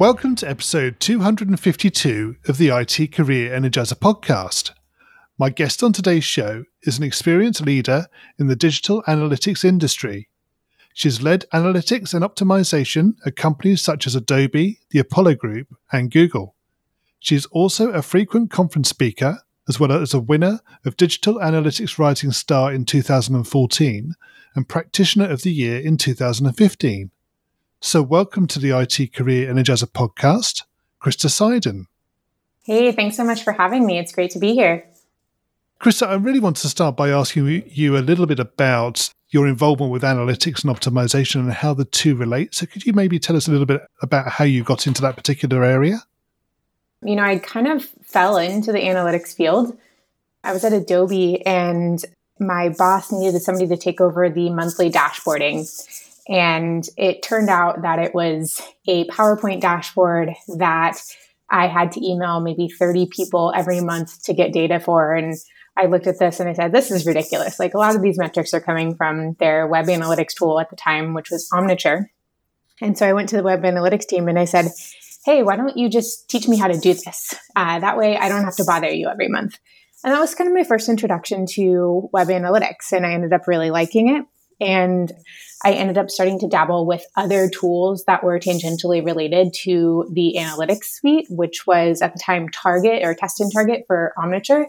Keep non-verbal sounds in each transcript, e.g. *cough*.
Welcome to episode 252 of the IT Career Energizer podcast. My guest on today's show is an experienced leader in the digital analytics industry. She's led analytics and optimization at companies such as Adobe, the Apollo Group, and Google. She's also a frequent conference speaker, as well as a winner of Digital Analytics Rising Star in 2014 and Practitioner of the Year in 2015. So, welcome to the IT Career Energizer podcast, Krista Seiden. Hey, thanks so much for having me. It's great to be here. Krista, I really want to start by asking you a little bit about your involvement with analytics and optimization and how the two relate. So, could you maybe tell us a little bit about how you got into that particular area? You know, I kind of fell into the analytics field. I was at Adobe and my boss needed somebody to take over the monthly dashboarding. And it turned out that it was a PowerPoint dashboard that I had to email maybe 30 people every month to get data for. And I looked at this and I said, this is ridiculous. Like a lot of these metrics are coming from their web analytics tool at the time, which was Omniture. And so I went to the web analytics team and I said, hey, why don't you just teach me how to do this? Uh, that way I don't have to bother you every month. And that was kind of my first introduction to web analytics. And I ended up really liking it. And I ended up starting to dabble with other tools that were tangentially related to the analytics suite, which was at the time Target or Test and Target for Omniture.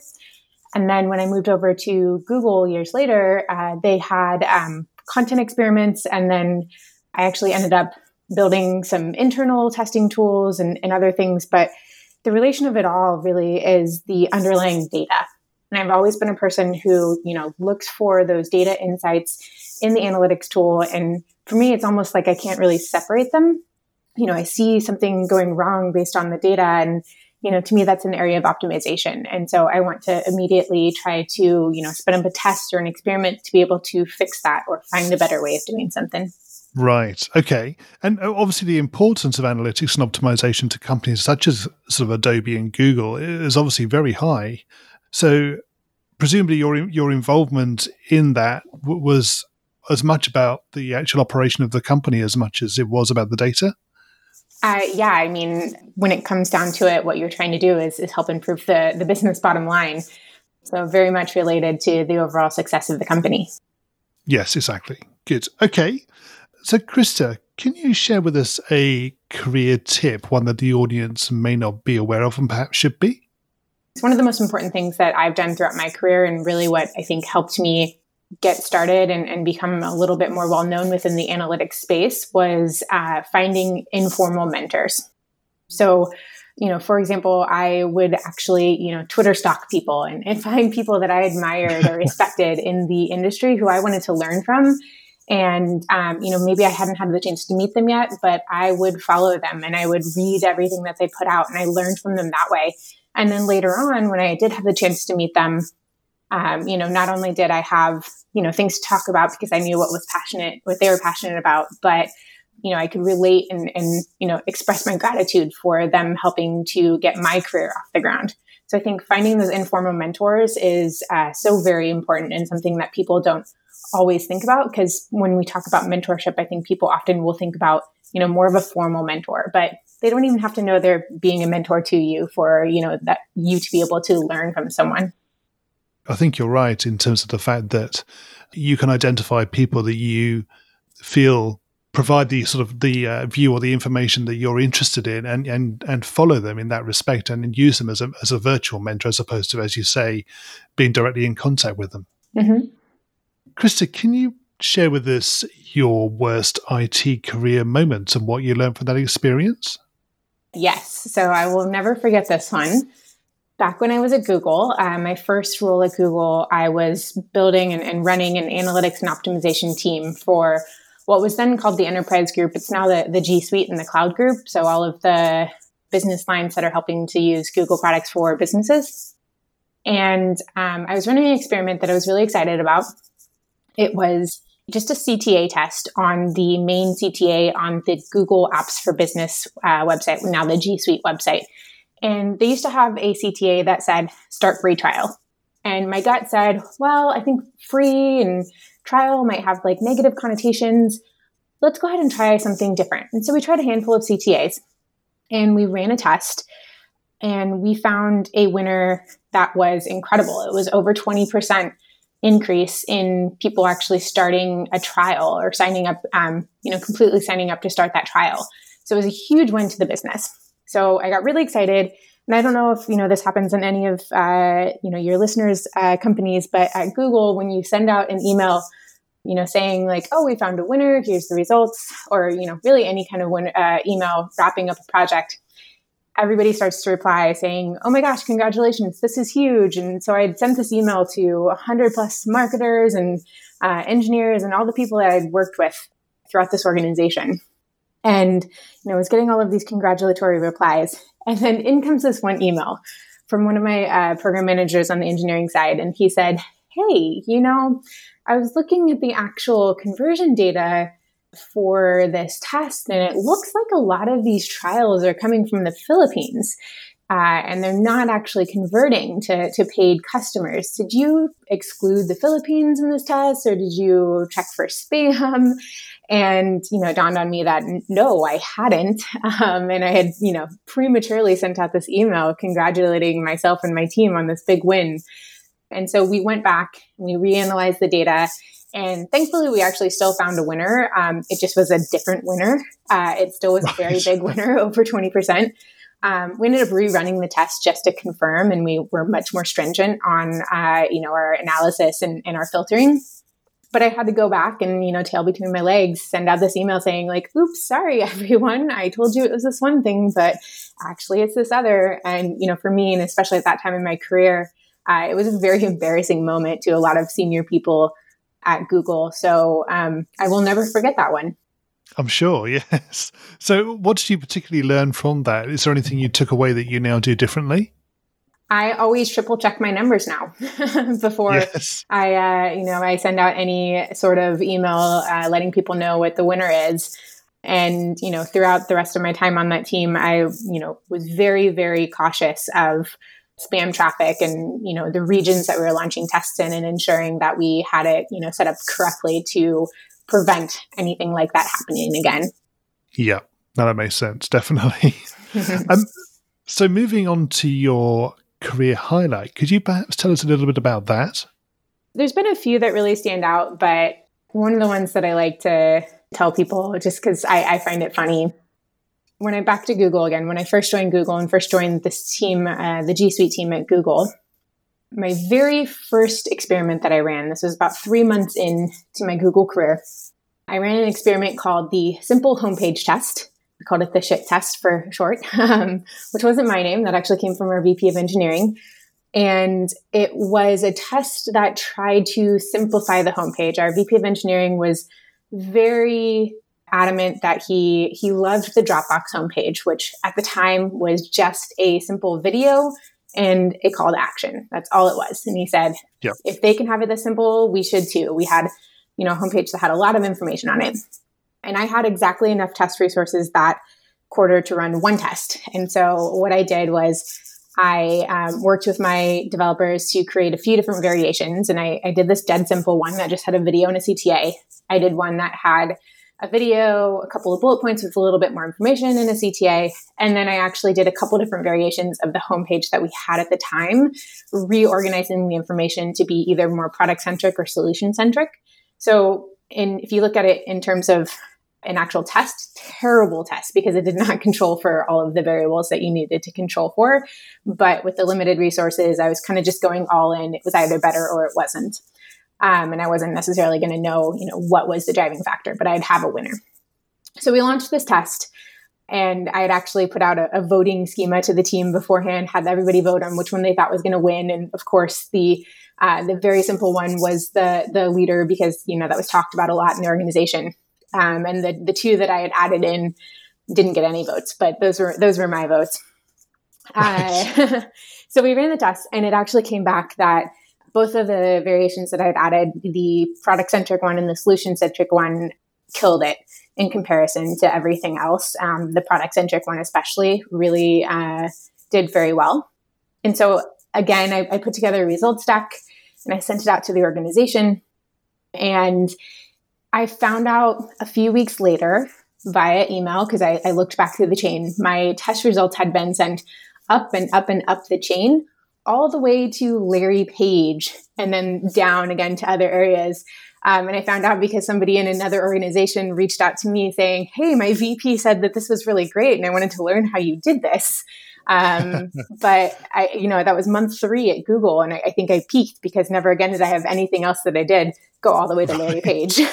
And then when I moved over to Google years later, uh, they had um, content experiments. And then I actually ended up building some internal testing tools and, and other things. But the relation of it all really is the underlying data. And I've always been a person who, you know, looks for those data insights in the analytics tool. And for me, it's almost like I can't really separate them. You know, I see something going wrong based on the data. And, you know, to me, that's an area of optimization. And so I want to immediately try to, you know, spin up a test or an experiment to be able to fix that or find a better way of doing something. Right. Okay. And uh, obviously, the importance of analytics and optimization to companies such as sort of Adobe and Google is obviously very high. So presumably your your involvement in that was as much about the actual operation of the company as much as it was about the data. Uh, yeah, I mean, when it comes down to it, what you're trying to do is, is help improve the, the business bottom line. So, very much related to the overall success of the company. Yes, exactly. Good. Okay. So, Krista, can you share with us a career tip, one that the audience may not be aware of and perhaps should be? It's one of the most important things that I've done throughout my career, and really what I think helped me get started and, and become a little bit more well known within the analytics space was uh, finding informal mentors. So, you know, for example, I would actually, you know, Twitter stalk people and, and *laughs* find people that I admired or respected in the industry who I wanted to learn from. And, um, you know, maybe I hadn't had the chance to meet them yet, but I would follow them and I would read everything that they put out and I learned from them that way. And then later on, when I did have the chance to meet them, um, you know, not only did I have, you know, things to talk about because I knew what was passionate, what they were passionate about, but, you know, I could relate and, and, you know, express my gratitude for them helping to get my career off the ground. So I think finding those informal mentors is uh, so very important and something that people don't always think about because when we talk about mentorship, I think people often will think about, you know, more of a formal mentor, but they don't even have to know they're being a mentor to you for you know that you to be able to learn from someone i think you're right in terms of the fact that you can identify people that you feel provide the sort of the uh, view or the information that you're interested in and, and and follow them in that respect and use them as a, as a virtual mentor as opposed to as you say being directly in contact with them mm-hmm. krista can you share with us your worst IT career moment and what you learned from that experience? Yes. So I will never forget this one. Back when I was at Google, uh, my first role at Google, I was building and, and, running an analytics and optimization team for what was then called the enterprise group. It's now the, the G Suite and the cloud group. So all of the business lines that are helping to use Google products for businesses. And um, I was running an experiment that I was really excited about. It was just a CTA test on the main CTA on the Google Apps for Business uh, website, now the G Suite website. And they used to have a CTA that said start free trial. And my gut said, well, I think free and trial might have like negative connotations. Let's go ahead and try something different. And so we tried a handful of CTAs and we ran a test and we found a winner that was incredible. It was over 20% increase in people actually starting a trial or signing up, um, you know, completely signing up to start that trial. So it was a huge win to the business. So I got really excited. And I don't know if you know this happens in any of uh, you know your listeners' uh, companies, but at Google, when you send out an email, you know, saying like, "Oh, we found a winner. Here's the results," or you know, really any kind of win- uh, email wrapping up a project, everybody starts to reply saying, "Oh my gosh, congratulations! This is huge!" And so I had sent this email to 100 plus marketers and uh, engineers and all the people that I'd worked with throughout this organization, and you know, I was getting all of these congratulatory replies, and then in comes this one email from one of my uh, program managers on the engineering side, and he said, "Hey, you know." I was looking at the actual conversion data for this test, and it looks like a lot of these trials are coming from the Philippines. Uh, and they're not actually converting to, to paid customers. Did you exclude the Philippines in this test, or did you check for spam? And you know, it dawned on me that no, I hadn't, *laughs* um, and I had you know prematurely sent out this email congratulating myself and my team on this big win. And so we went back, and we reanalyzed the data, and thankfully, we actually still found a winner. Um, it just was a different winner. Uh, it still was a very big winner, *laughs* over 20%. Um, we ended up rerunning the test just to confirm, and we were much more stringent on, uh, you know, our analysis and, and our filtering. But I had to go back and, you know, tail between my legs, send out this email saying like, "Oops, sorry, *laughs* everyone. I told you it was this one thing, but actually it's this other." And you know, for me, and especially at that time in my career, uh, it was a very *laughs* embarrassing moment to a lot of senior people at Google. So um, I will never forget that one. I'm sure, *laughs* yes. So, what did you particularly learn from that? Is there anything you took away that you now do differently? I always triple check my numbers now *laughs* before yes. I, uh, you know, I send out any sort of email uh, letting people know what the winner is. And you know, throughout the rest of my time on that team, I, you know, was very, very cautious of spam traffic and you know the regions that we were launching tests in and ensuring that we had it you know set up correctly to prevent anything like that happening again. Yeah no, that makes sense definitely. *laughs* Um, so moving on to your career highlight could you perhaps tell us a little bit about that? There's been a few that really stand out but one of the ones that i like to tell people just because I, I find it funny. When I back to Google again, when I first joined Google and first joined this team, uh, the G Suite team at Google, my very first experiment that I ran, this was about three months into my Google career, I ran an experiment called the Simple Homepage Test. We called it the shit test for short, *laughs* um, which wasn't my name. That actually came from our VP of engineering. And it was a test that tried to simplify the homepage. Our VP of engineering was very adamant that he he loved the Dropbox homepage, which at the time was just a simple video and a call to action. That's all it was. And he said, yep. if they can have it this simple, we should too. We had, you know, a homepage that had a lot of information on it. And I had exactly enough test resources that quarter to run one test. And so what I did was I um, worked with my developers to create a few different variations. And I, I did this dead simple one that just had a video and a CTA. I did one that had a video, a couple of bullet points with a little bit more information in a CTA. And then I actually did a couple different variations of the homepage that we had at the time, reorganizing the information to be either more product centric or solution centric. So, in, if you look at it in terms of an actual test, terrible test because it did not *laughs* control for all of the variables that you needed to control for. But with the limited resources, I was kind of just going all in. It was either better or it wasn't. Um, and I wasn't necessarily going to know, you know, what was the driving factor, but I'd have a winner. So we launched this test and I had actually put out a, a, voting schema to the team beforehand, had everybody vote on which one they thought was going to win. And of course, the uh, the very simple one was the the leader because you know that was talked about a lot in the organization. Um, and the the two that I had added in didn't get any votes, but those were those were my votes. Uh, *laughs* so we ran the test, and it actually came back that both of the variations that I'd added, the product centric one and the solution centric one, killed it in comparison to everything else. Um, the product centric one, especially, really uh, did very well. And so, again, I, I put together a results deck and I sent it out to the organization. And I found out a few weeks later via email, because I, I looked back through the chain, my test results had been sent up and up and up the chain all the way to Larry Page and then down again to other areas. Um, and I found out because somebody in another organization reached out to me saying, Hey, my VP said that this was really great and I wanted to learn how you did this. Um, *laughs* but I, you know, that was month three at Google. And I, I, think I peaked because never again did I have anything else that I did go all the way to Larry Page. *laughs*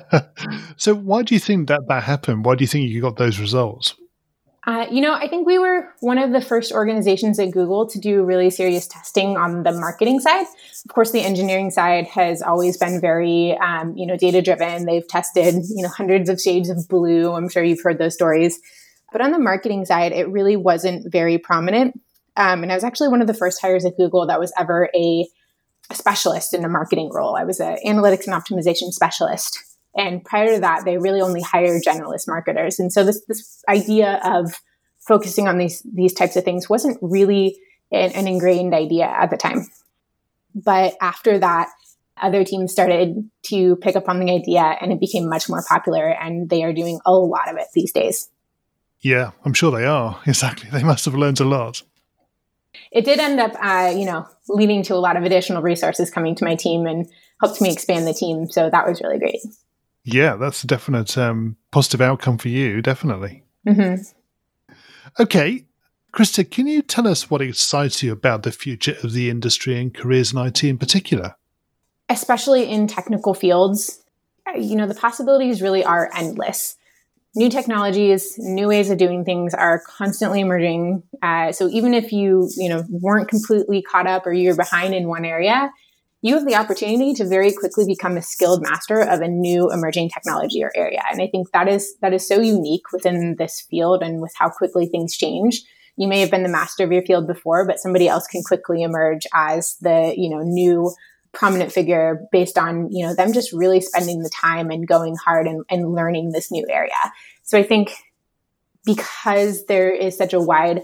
*laughs* so why do you think that that happened? Why do you think you got those results? Uh, you know, I think we were one of the first organizations at Google to do really serious testing on the marketing side. Of course, the engineering side has always been very, um, you know, data driven. They've tested, you know, hundreds of shades of blue. I'm sure you've heard those stories. But on the marketing side, it really wasn't very prominent. Um, and I was actually one of the first hires at Google that was ever a, a specialist in a marketing role. I was an analytics and optimization specialist. And prior to that, they really only hired generalist marketers. And so this, this idea of focusing on these, these types of things wasn't really an, an ingrained idea at the time. But after that, other teams started to pick up on the idea and it became much more popular and they are doing a lot of it these days. Yeah, I'm sure they are. *laughs* Exactly. They must have learned a lot. It did end up, uh, you know, leading to a lot of additional resources coming to my team and helped me expand the team. So that was really great. Yeah, that's a definite um, positive outcome for you, definitely. Mm-hmm. Okay, Krista, can you tell us what excites you about the future of the industry and careers in IT in particular? Especially in technical fields, you know, the possibilities really are endless. New technologies, new ways of doing things are constantly emerging. Uh, so even if you, you know, weren't completely caught up or you're behind in one area, you have the opportunity to very quickly become a skilled master of a new emerging technology or area. And I think that is that is so unique within this field and with how quickly things change. You may have been the master of your field before, but somebody else can quickly emerge as the, you know, new prominent figure based on, you know, them just really spending the time and going hard and, and learning this new area. So I think because there is such a wide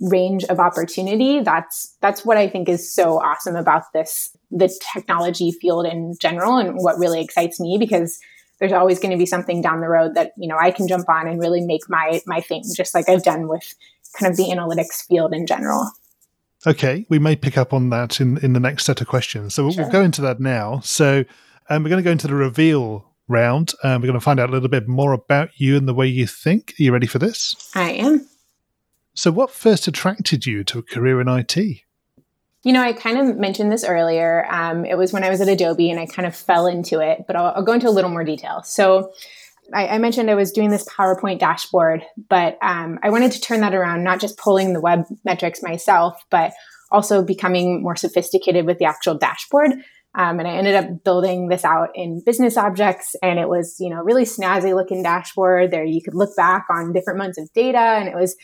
range of opportunity that's that's what i think is so awesome about this the technology field in general and what really excites me because there's always going to be something down the road that you know i can jump on and really make my my thing just like i've done with kind of the analytics field in general. Okay we may pick up on that in in the next set of questions. So we'll, sure. we'll go into that now. So um, we're going to go into the reveal round um, we're going to find out a little bit more about you and the way you think. Are you ready for this? I am so, what first attracted you to a career in IT? You know, I kind of mentioned this earlier. Um, it was when I was at Adobe and I kind of fell into it, but I'll, I'll go into a little more detail. So, I, I, mentioned I was doing this PowerPoint dashboard, but um, I wanted to turn that around, not just pulling the web metrics myself, but also becoming more sophisticated with the actual dashboard. Um, and I ended up building this out in business objects, and it was, you know, really snazzy looking dashboard. There, you could look back on different months of data, and it was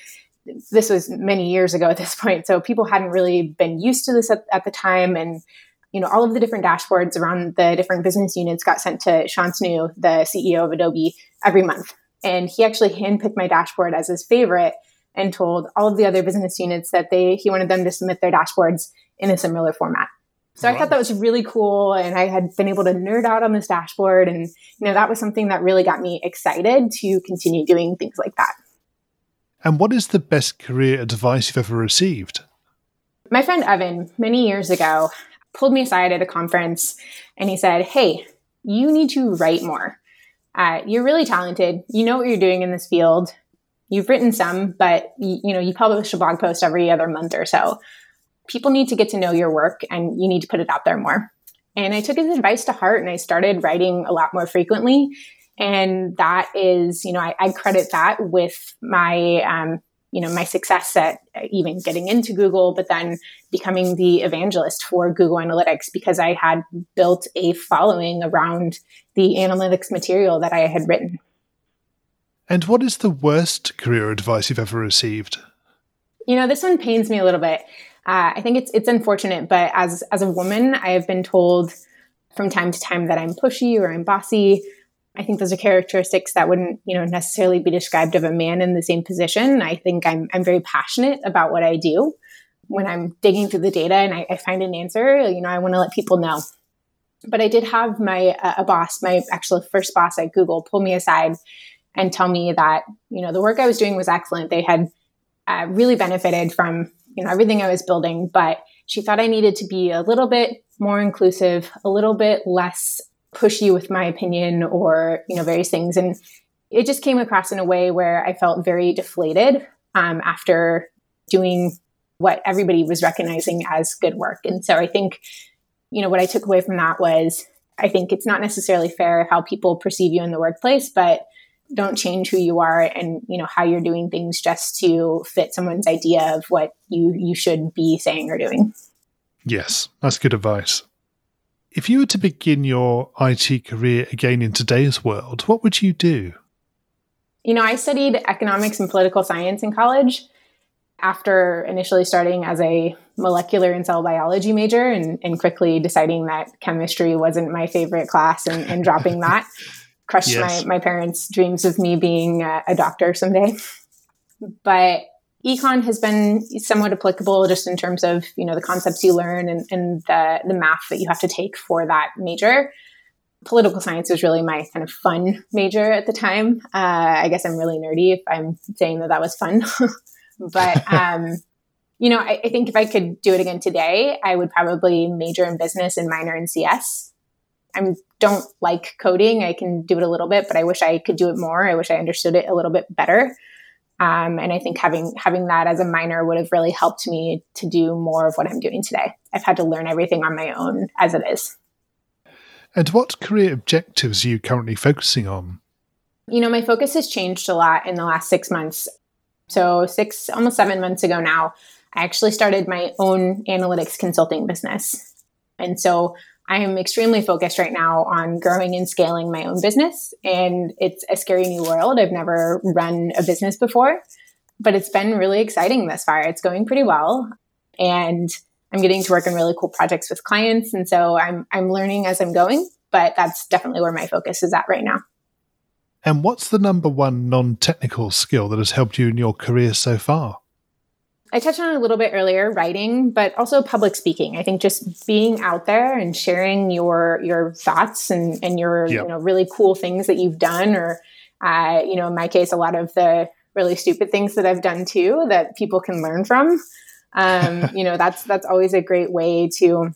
this was many years ago at this *laughs* point. So people hadn't really been used to this at, at, the time. And, you know, all of the different dashboards around the different business units got sent to Sean Shantanu, the CEO of Adobe, every month. And he actually handpicked my dashboard as his favorite and told all of the other business units that they he wanted them to submit their dashboards in a similar format. So wow. I thought that was really cool. And I had been able to nerd out on this dashboard. And, you know, that was something that really got me excited to continue doing things like that. And what is the best career advice you've ever received? My friend Evan, many years ago, pulled me aside at a conference and he said, Hey, you need to write more. Uh, you're really talented. You know what you're doing in this field. You've written some, but you, you know you publish a blog post every other month or so. People need to get to know your work, and you need to put it out there more. And I took his advice to heart, and I started writing a lot more frequently. And that is, you know, I, I credit that with my, um, you know, my success at even getting into Google, but then becoming the evangelist for Google Analytics because I had built a following around the analytics material that I had written. And what is the worst career advice you've ever received? You know, this one pains me a little bit. Uh, I think it's it's unfortunate, but as as a woman, I have been told from time to time that I'm pushy or I'm bossy. I think those are characteristics that wouldn't, you know, necessarily be described of a man in the same position. I think I'm I'm very passionate about what I do. When I'm digging through the data and I, I find an answer, you know, I want to let people know. But I did have my uh, a boss, my actual first boss at Google, pull me aside and tell me that you know the work I was doing was excellent. They had uh, really benefited from you know everything I was building, but she thought I needed to be a little bit more inclusive, a little bit less pushy with my opinion or you know various things, and it just came across in a way where I felt very deflated um, after doing what everybody was recognizing as good work. And so I think you know what I took away from that was I think it's not necessarily fair how people perceive you in the workplace, but don't change who you are and you know how you're doing things just to fit someone's idea of what you you should be saying or doing. Yes, that's good advice. If you were to begin your IT career again in today's world, what would you do? You know, I studied economics and political science in college after initially starting as a molecular and cell biology major and, and quickly deciding that chemistry wasn't my favorite class and, and dropping that *laughs* crushed yes. my, my parents' dreams of me being a, a doctor someday. But econ has been somewhat applicable just in terms of you know the concepts you learn and, and the the math that you have to take for that major political science was really my kind of fun major at the time uh, i guess i'm really nerdy if i'm saying that that was fun *laughs* but *laughs* um, you know I, I, think if i could do it again today i would probably major in business and minor in cs I don't like coding. I can do it a little bit, but I wish I could do it more. I wish I understood it a little bit better. Um, and I think having having that as a minor would have really helped me to do more of what I'm doing today. I've had to learn everything on my own as it is. And what career objectives are you currently focusing on? You know, my focus has changed a lot in the last six months. So, six, almost seven months ago now, I actually started my own analytics consulting business. And so I am extremely focused right now on growing and scaling my own business. And it's a scary new world. I've never run a business before, but it's been really exciting thus far. It's going pretty well. And I'm getting to work on really cool projects with clients. And so I'm, I'm learning as I'm going, but that's definitely where my focus is at right now. And what's the number one non technical skill that has helped you in your career so far? I touched on a little bit earlier, writing, but also public speaking. I think just being out there and sharing your your thoughts and, and your yep. you know really cool things that you've done, or uh, you know, in my case, a lot of the really stupid things that I've done too that people can learn from. Um, *laughs* you know, that's that's always a great way to you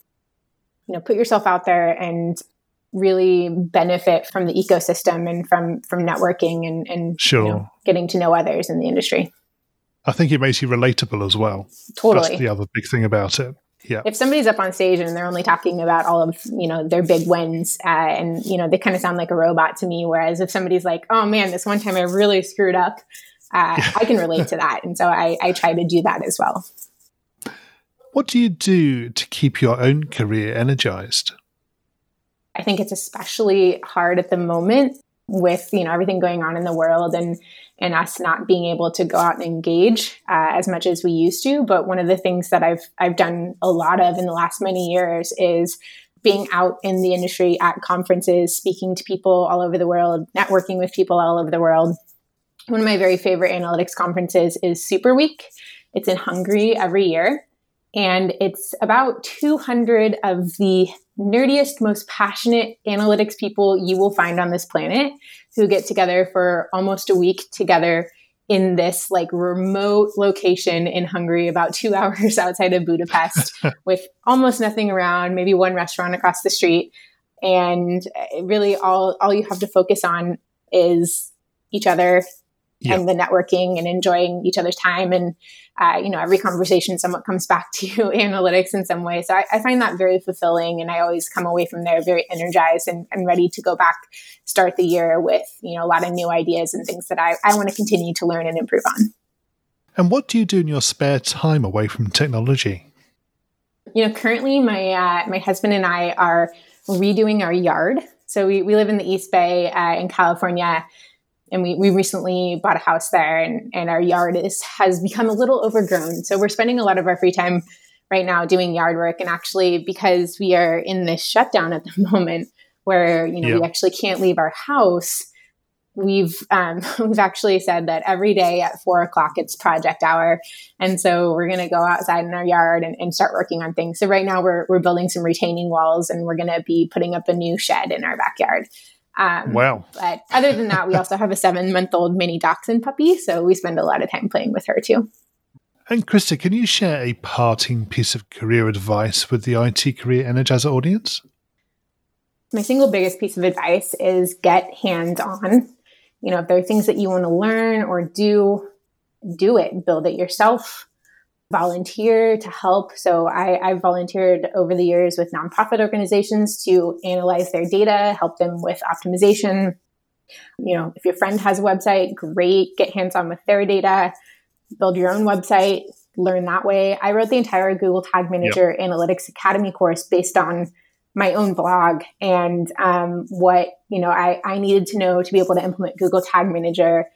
know put yourself out there and really benefit from the ecosystem and from from networking and and sure. you know, getting to know others in the industry. I think it makes you relatable as well. Totally. That's the other big thing about it. Yeah. If somebody's up on stage and they're only talking about all of you know their big wins, uh, and you know they kind of sound like a robot to me, whereas if somebody's like, "Oh man, this one time I really screwed up," uh, yeah. I can *laughs* relate to that, and so I, I try to do that as well. What do you do to keep your own career energized? I think it's especially hard at the moment with you know everything going on in the world and and us not being able to go out and engage uh, as much as we used to. But one of the things that I've I've done a lot of in the last many years is being out in the industry at conferences, speaking to people all over the world, networking with people all over the world. One of my very favorite analytics conferences is Super Week. It's in Hungary every year. And it's about 200 of the nerdiest, most passionate analytics people you will find on this planet who get together for almost a week together in this like remote location in Hungary, about two *laughs* hours outside of Budapest, *laughs* with almost nothing around, maybe one restaurant across the street. And uh, really, all, all you have to focus on is each other yeah. and the networking and enjoying each other's time. And, uh, you know, every conversation somewhat comes *laughs* back to analytics in some way. So I, I, find that very fulfilling. And I always come away from there very energized and, and, ready to go back, start the year with, you know, a lot of new ideas and things that I, I want to continue to learn and improve on. And what do you do in your spare time away from technology? You know, currently my, uh, my husband and I are redoing our yard. So we, we live in the East Bay uh, in California and we, we recently bought a house there and, and our yard is, has become a little overgrown. So we're spending a lot of our free time right now doing yard work. And actually, because we are in this shutdown at the *laughs* moment where, you know, we actually can't leave our house, we've um, *laughs* we've actually said that every day at four o'clock it's project hour, and so we're going to go outside in our yard and, and, start working on things. So right now we're we're building some retaining walls, and we're going to be putting up a new shed in our backyard. Um, wow! But other than that, we also have a seven month old mini dachshund puppy, so we spend a lot of time playing with her too. And Krista, can you share a parting piece of career advice with the IT Career Energizer audience? My single biggest piece of advice is get hands on you know, if there are things that you want to learn or do, do it, build it yourself, volunteer to help. So I, I've volunteered over the years with nonprofit organizations to analyze their data, help them with optimization. You know, if your friend has a website, great, get hands on with their data, build your own website, learn that way. I wrote the entire Google Tag Manager yep. Analytics Academy course based on my own blog and um, what you know I, I needed to know to be able to implement Google Tag Manager,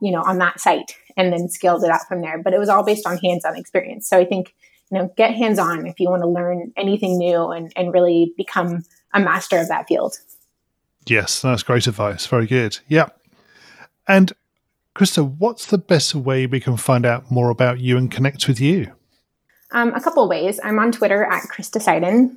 you know, on that site, and then scaled it out from there. But it was all based on hands-on experience. So I think you know, get hands-on if you want to learn anything new and and really become a master of that field. Yes, that's great advice. Very good. Yeah, and Krista, what's the best way we can find out more about you and connect with you? Um, a couple ways. I'm on Twitter at Krista Seiden.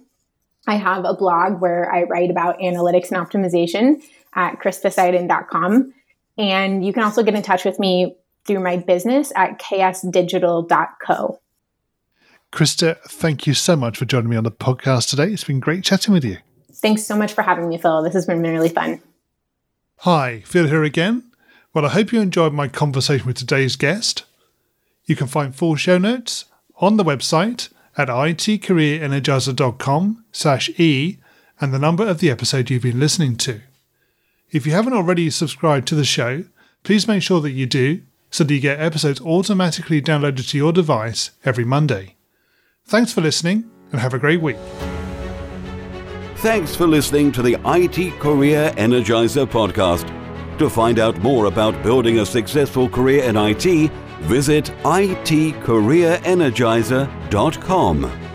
I have a blog where I write about analytics and optimization at kristaseiden.com. And you can also get in touch with me through my business at ksdigital.co. Krista, thank you so much for joining me on the podcast today. It's been great chatting with you. Thanks so much for having me, Phil. This has been really fun. Hi, Phil here again. Well, I hope you enjoyed my conversation with today's guest. You can find full show notes on the website at itcareerenergizer.com slash e and the number of the episode you've been listening to. If you haven't already subscribed to the show, please make sure that you do so that you get episodes automatically downloaded to your device every Monday. Thanks for listening and have a great week. Thanks for listening to the IT Career Energizer podcast. To find out more about building a successful career in IT, visit itcareerenergizer.com.